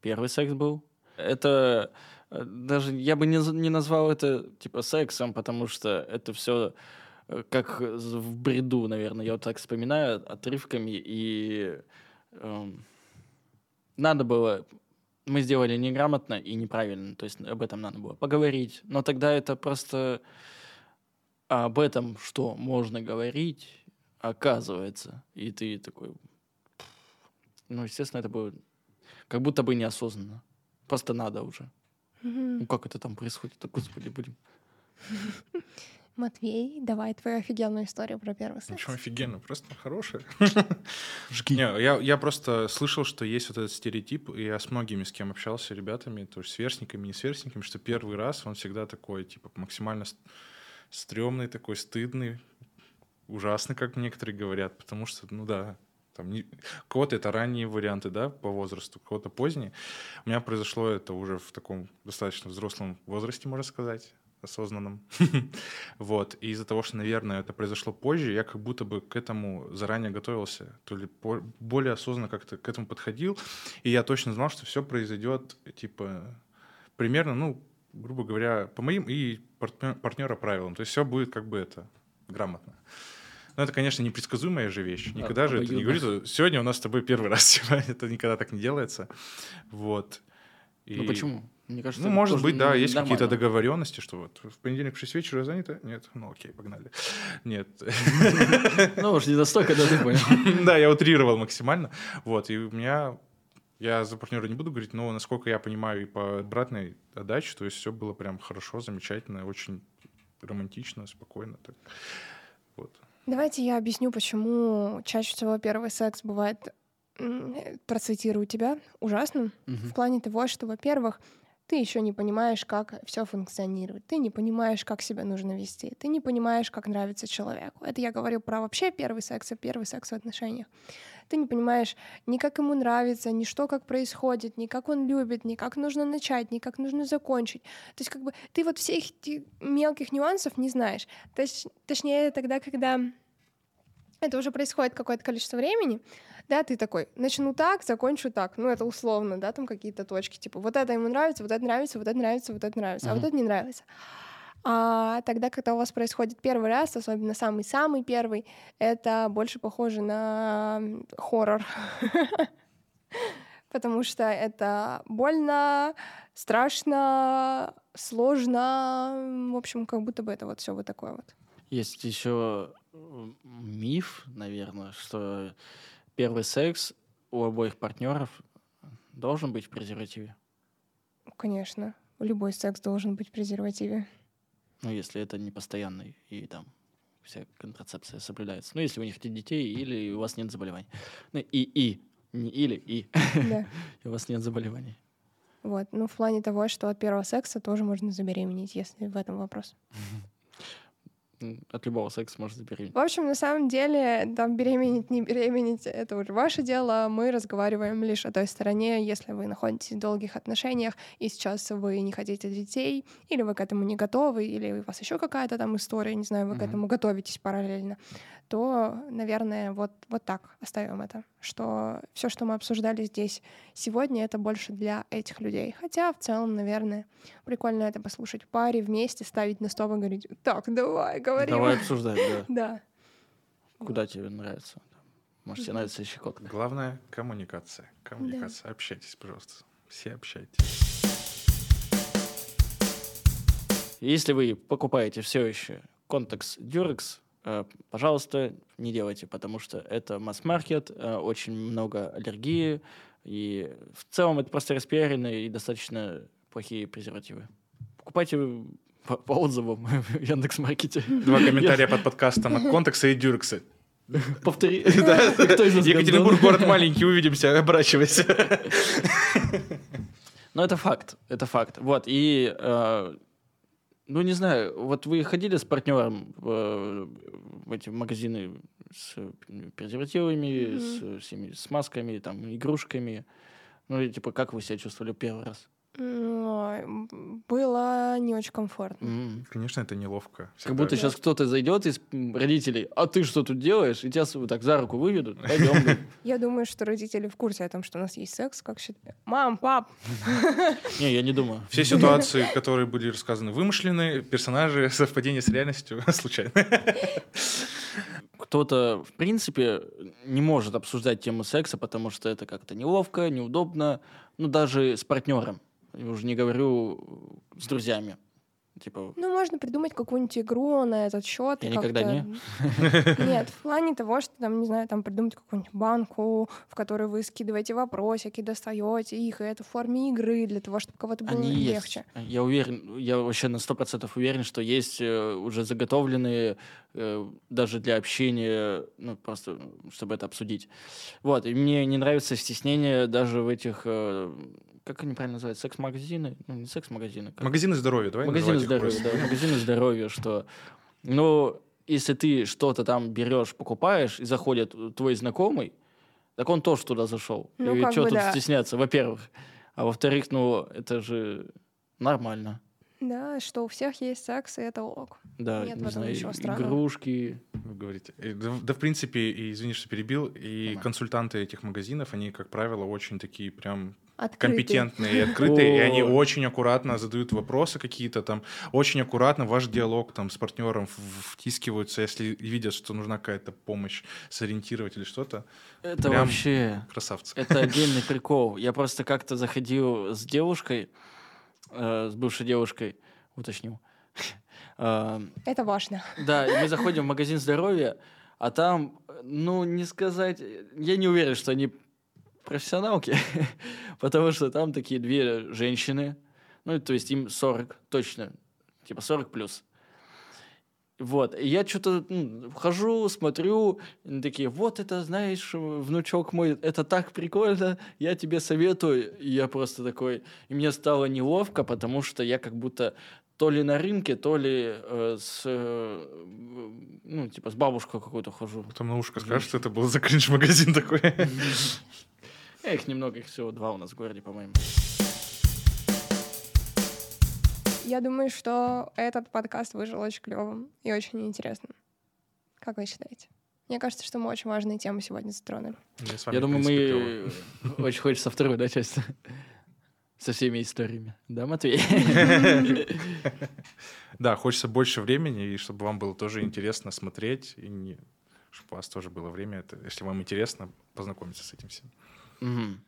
первый секс был. Это э, даже, я бы не, не назвал это, типа, сексом, потому что это все как в бреду, наверное. Я вот так вспоминаю отрывками, и эм, надо было... Мы сделали неграмотно и неправильно, то есть об этом надо было поговорить. Но тогда это просто об этом, что можно говорить, оказывается. И ты такой... Ну, естественно, это было как будто бы неосознанно. Просто надо уже. Мгм. Ну, как это там происходит? Да, Господи, блин. [LAUGHS] Матвей, давай твою офигенную историю про первый секс. Ничего офигенно, просто хорошее. Не, я, я просто слышал, что есть вот этот стереотип, и я с многими, с кем общался, ребятами, то есть сверстниками, не сверстниками, что первый раз он всегда такой, типа, максимально ст- стрёмный, такой стыдный, ужасный, как некоторые говорят, потому что, ну да, там не- у кого-то это ранние варианты, да, по возрасту, у кого-то поздние. У меня произошло это уже в таком достаточно взрослом возрасте, можно сказать, осознанном. [LAUGHS] Вот. И из-за того, что, наверное, это произошло позже, я как будто бы к этому заранее готовился, то ли по- более осознанно как-то к этому подходил. И я точно знал, что все произойдет, типа, примерно, ну, грубо говоря, по моим и партнё- партнера правилам. То есть все будет как бы это грамотно. Но это, конечно, непредсказуемая же вещь. А- Никогда же это не говорится. Сегодня у нас с тобой первый раз. [LAUGHS] типа, это никогда так не делается. Вот. Ну И- почему? Мне кажется, ну, это может быть, да, есть какие-то договоренности, что вот в понедельник в 6 вечера занято? Нет? Ну, окей, погнали. [LAUGHS] Нет. [LAUGHS] Ну, уж не настолько, да, ты понял. [LAUGHS] Да, я утрировал максимально. Вот, и у меня, я за партнера не буду говорить, но насколько я понимаю и по обратной отдаче, то есть все было прям хорошо, замечательно, очень романтично, спокойно. Так. Вот. Давайте я объясню, почему чаще всего первый секс бывает, процитирую тебя, ужасным. Мгм. В плане того, что, во-первых, ты еще не понимаешь, как все функционирует, ты не понимаешь, как себя нужно вести, ты не понимаешь, как нравится человеку. Это я говорю про вообще первый секс, а первый секс в отношениях. Ты не понимаешь ни как ему нравится, ни что как происходит, ни как он любит, ни как нужно начать, ни как нужно закончить. То есть как бы ты вот всех этих мелких нюансов не знаешь. Точ- точнее, тогда, когда это уже происходит какое-то количество времени, да, ты такой, начну так, закончу так, ну, это условно, да, там какие-то точки, типа, вот это ему нравится, вот это нравится, вот это нравится, вот это нравится, а вот это не нравится. А тогда, когда у вас происходит первый раз, особенно самый-самый первый, это больше похоже на хоррор. [LAUGHS] Потому что это больно, страшно, сложно. В общем, как будто бы это вот все вот такое вот. Есть еще миф, наверное, что первый секс у обоих партнеров должен быть в презервативе. Конечно, любой секс должен быть в презервативе. Ну, если это не постоянный и там вся контрацепция соблюдается. Ну, если вы не хотите детей или у вас нет заболеваний. Ну, и, и. Не или, и. Да. И [LAUGHS] у вас нет заболеваний. Вот. Ну, в плане того, что от первого секса тоже можно забеременеть, если в этом вопрос. [LAUGHS] М, От любого секса можно забеременеть. В общем, на самом деле, там беременеть, не беременеть — это уже ваше дело. Мы разговариваем лишь о той стороне, если вы находитесь в долгих отношениях, и сейчас вы не хотите детей, или вы к этому не готовы, или у вас еще какая-то там история, не знаю, вы к Мгм. этому готовитесь параллельно, то, наверное, вот, вот так оставим это. Что все, что мы обсуждали здесь сегодня, это больше для этих людей. Хотя, в целом, наверное, прикольно это послушать в паре, вместе, ставить на стол и говорить, так, давай, говорим. Давай обсуждать, да. [LAUGHS] Да. Куда тебе нравится? Может, тебе нравится щекотка? Главное — коммуникация. Коммуникация. Общайтесь, пожалуйста. Все общайтесь. Если вы покупаете все еще контекс Durex, пожалуйста, не делайте, потому что это масс-маркет, э, очень много аллергии, И в целом это просто распиаренные и достаточно плохие презервативы. Покупайте по, по отзывам [LAUGHS] в Яндекс.Маркете. Два комментария под подкастом от Контекса и Дюркса. Повтори. [LAUGHS] [LAUGHS] Екатеринбург город маленький, увидимся, оборачивайся. Но это факт, это факт. Вот, и, э, ну, не знаю, вот вы ходили с партнером в, в эти магазины с презервативами, mm-hmm. с всеми с масками, там, игрушками. Ну, и, типа, как вы себя чувствовали первый раз? Было не очень комфортно. Mm. Конечно, это неловко. Всегда. Как будто сейчас кто-то зайдет из родителей, а ты что тут делаешь? И тебя вот так за руку выведут. Пойдем. [LAUGHS] Я думаю, что родители в курсе о том, что у нас есть секс. Как считаю? Мам, пап. [LAUGHS] Не, я не думаю. Все ситуации, которые были рассказаны, вымышленные, персонажи, [LAUGHS] совпадение с реальностью случайно. Кто-то, в принципе, не может обсуждать тему секса, потому что это как-то неловко, неудобно, ну, даже с партнером. Я уже не говорю с друзьями. Типа... Ну, можно придумать какую-нибудь игру на этот счет. Я никогда не. [LAUGHS] Нет, в плане того, что там, не знаю, там придумать какую-нибудь банку, в которой вы скидываете вопросики, достаете их, и это в форме игры для того, чтобы кого-то было Они легче. Есть. Я уверен, я вообще на сто процентов уверен, что есть э, уже заготовленные э, даже для общения, ну, просто чтобы это обсудить. Вот, и мне не нравится стеснение даже в этих э, как они правильно называют, секс-магазины? Ну, не секс-магазины. Как... Магазины здоровья, давай Магазины здоровья, да, магазины здоровья, что, ну, если ты что-то там берешь, покупаешь, и заходит твой знакомый, так он тоже туда зашел. Ну, и что тут да. стесняться, во-первых. А во-вторых, ну, это же нормально. Да, что у всех есть секс, и это ок. Да, Нет не знаю, игрушки. Вы говорите. Да, да, в принципе, и, извини, что перебил, и Нормально. консультанты этих магазинов, они, как правило, очень такие прям Открытый. компетентные и открытые, и они очень аккуратно задают вопросы какие-то там, очень аккуратно ваш диалог там с партнером втискиваются, если видят, что нужна какая-то помощь сориентировать или что-то. Это Прям вообще... Красавцы. Это [LAUGHS] отдельный прикол. Я просто как-то заходил с девушкой, э, с бывшей девушкой, уточню. Это важно. Да, мы заходим в [LAUGHS] магазин здоровья, а там, ну, не сказать... Я не уверен, что они профессионалки, [LAUGHS] потому что там такие две женщины, ну, то есть им 40, точно, типа 40 плюс. Вот, и я что-то ну, вхожу, смотрю, такие, вот это, знаешь, внучок мой, это так прикольно, я тебе советую. И я просто такой, и мне стало неловко, потому что я как будто то ли на рынке, то ли э, с, э, ну, типа, с бабушкой какой-то хожу. Потом на ушко скажешь, что это был за кринж-магазин такой. [LAUGHS] Их немного, их всего два у нас в городе, по-моему. Я думаю, что этот подкаст вышел очень клевым и очень интересным. Как вы считаете? Мне кажется, что мы очень важные темы сегодня затронули. Я, Я думаю, мы [LAUGHS] очень хочется вторую, да, часть со всеми историями. Да, Матвей? [LAUGHS] Да, хочется больше времени, и чтобы вам было тоже интересно смотреть, и не, чтобы у вас тоже было время, это, если вам интересно, познакомиться с этим всем. Угу.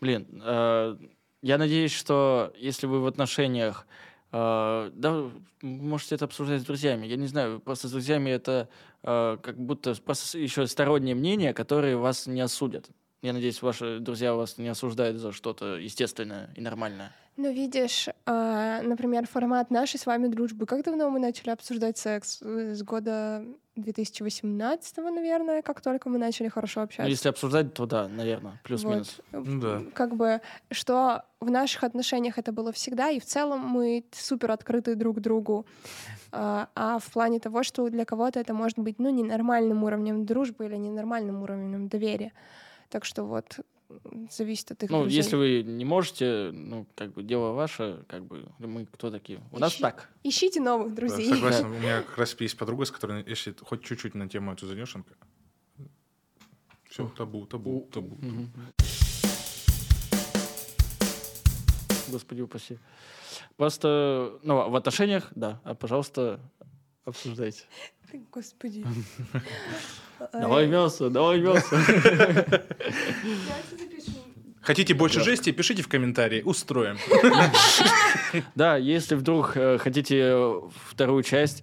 Блин, э, я надеюсь, что если вы в отношениях, э, да, можете это обсуждать с друзьями. Я не знаю, просто с друзьями это э, как будто просто еще стороннее мнение, которые вас не осудят. Я надеюсь, ваши друзья вас не осуждают за что-то естественное и нормальное. Ну, видишь, э, например, формат нашей с вами дружбы. Как давно мы начали обсуждать секс? С года 2018, наверное, как только мы начали хорошо общаться. Ну, если обсуждать, то да, наверное, плюс-минус. Вот. Ну, да. Как бы, что в наших отношениях это было всегда, и в целом мы супер открыты друг другу. А, а в плане того, что для кого-то это может быть, ну, ненормальным уровнем дружбы или ненормальным уровнем доверия. Так что вот зависит от их Ну, друзей. если вы не можете, ну, как бы дело ваше, как бы мы кто такие? У Ищи, нас так. Ищите новых друзей. Да, согласен. [LAUGHS] У меня как раз есть подруга, с которой, если хоть чуть-чуть на тему эту зайдешь, все, табу, табу, табу. Господи упаси. Просто, ну, в отношениях, да, а, пожалуйста, обсуждайте. Господи. [LAUGHS] Давай мясо, давай мясо. [LAUGHS] Хотите больше жести, пишите в комментарии, устроим. [LAUGHS] Да, если вдруг э, хотите вторую часть,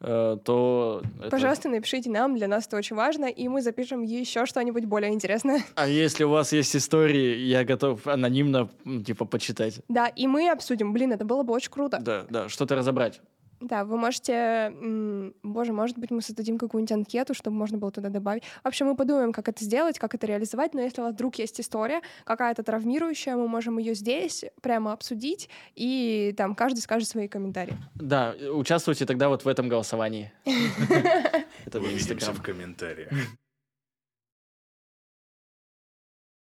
э, то... это- Пожалуйста, напишите нам, для нас это очень важно, и мы запишем еще что-нибудь более интересное. А если у вас есть истории, я готов анонимно, типа, почитать. Да, и мы обсудим. Блин, это было бы очень круто. Да, да, что-то разобрать. Да, вы можете... Боже, может быть, мы создадим какую-нибудь анкету, чтобы можно было туда добавить. В общем, мы подумаем, как это сделать, как это реализовать, но если у вас вдруг есть история какая-то травмирующая, мы можем ее здесь прямо обсудить, и там каждый скажет свои комментарии. Да, участвуйте тогда вот в этом голосовании. [LAUGHS] Это в Инстаграм. в комментариях.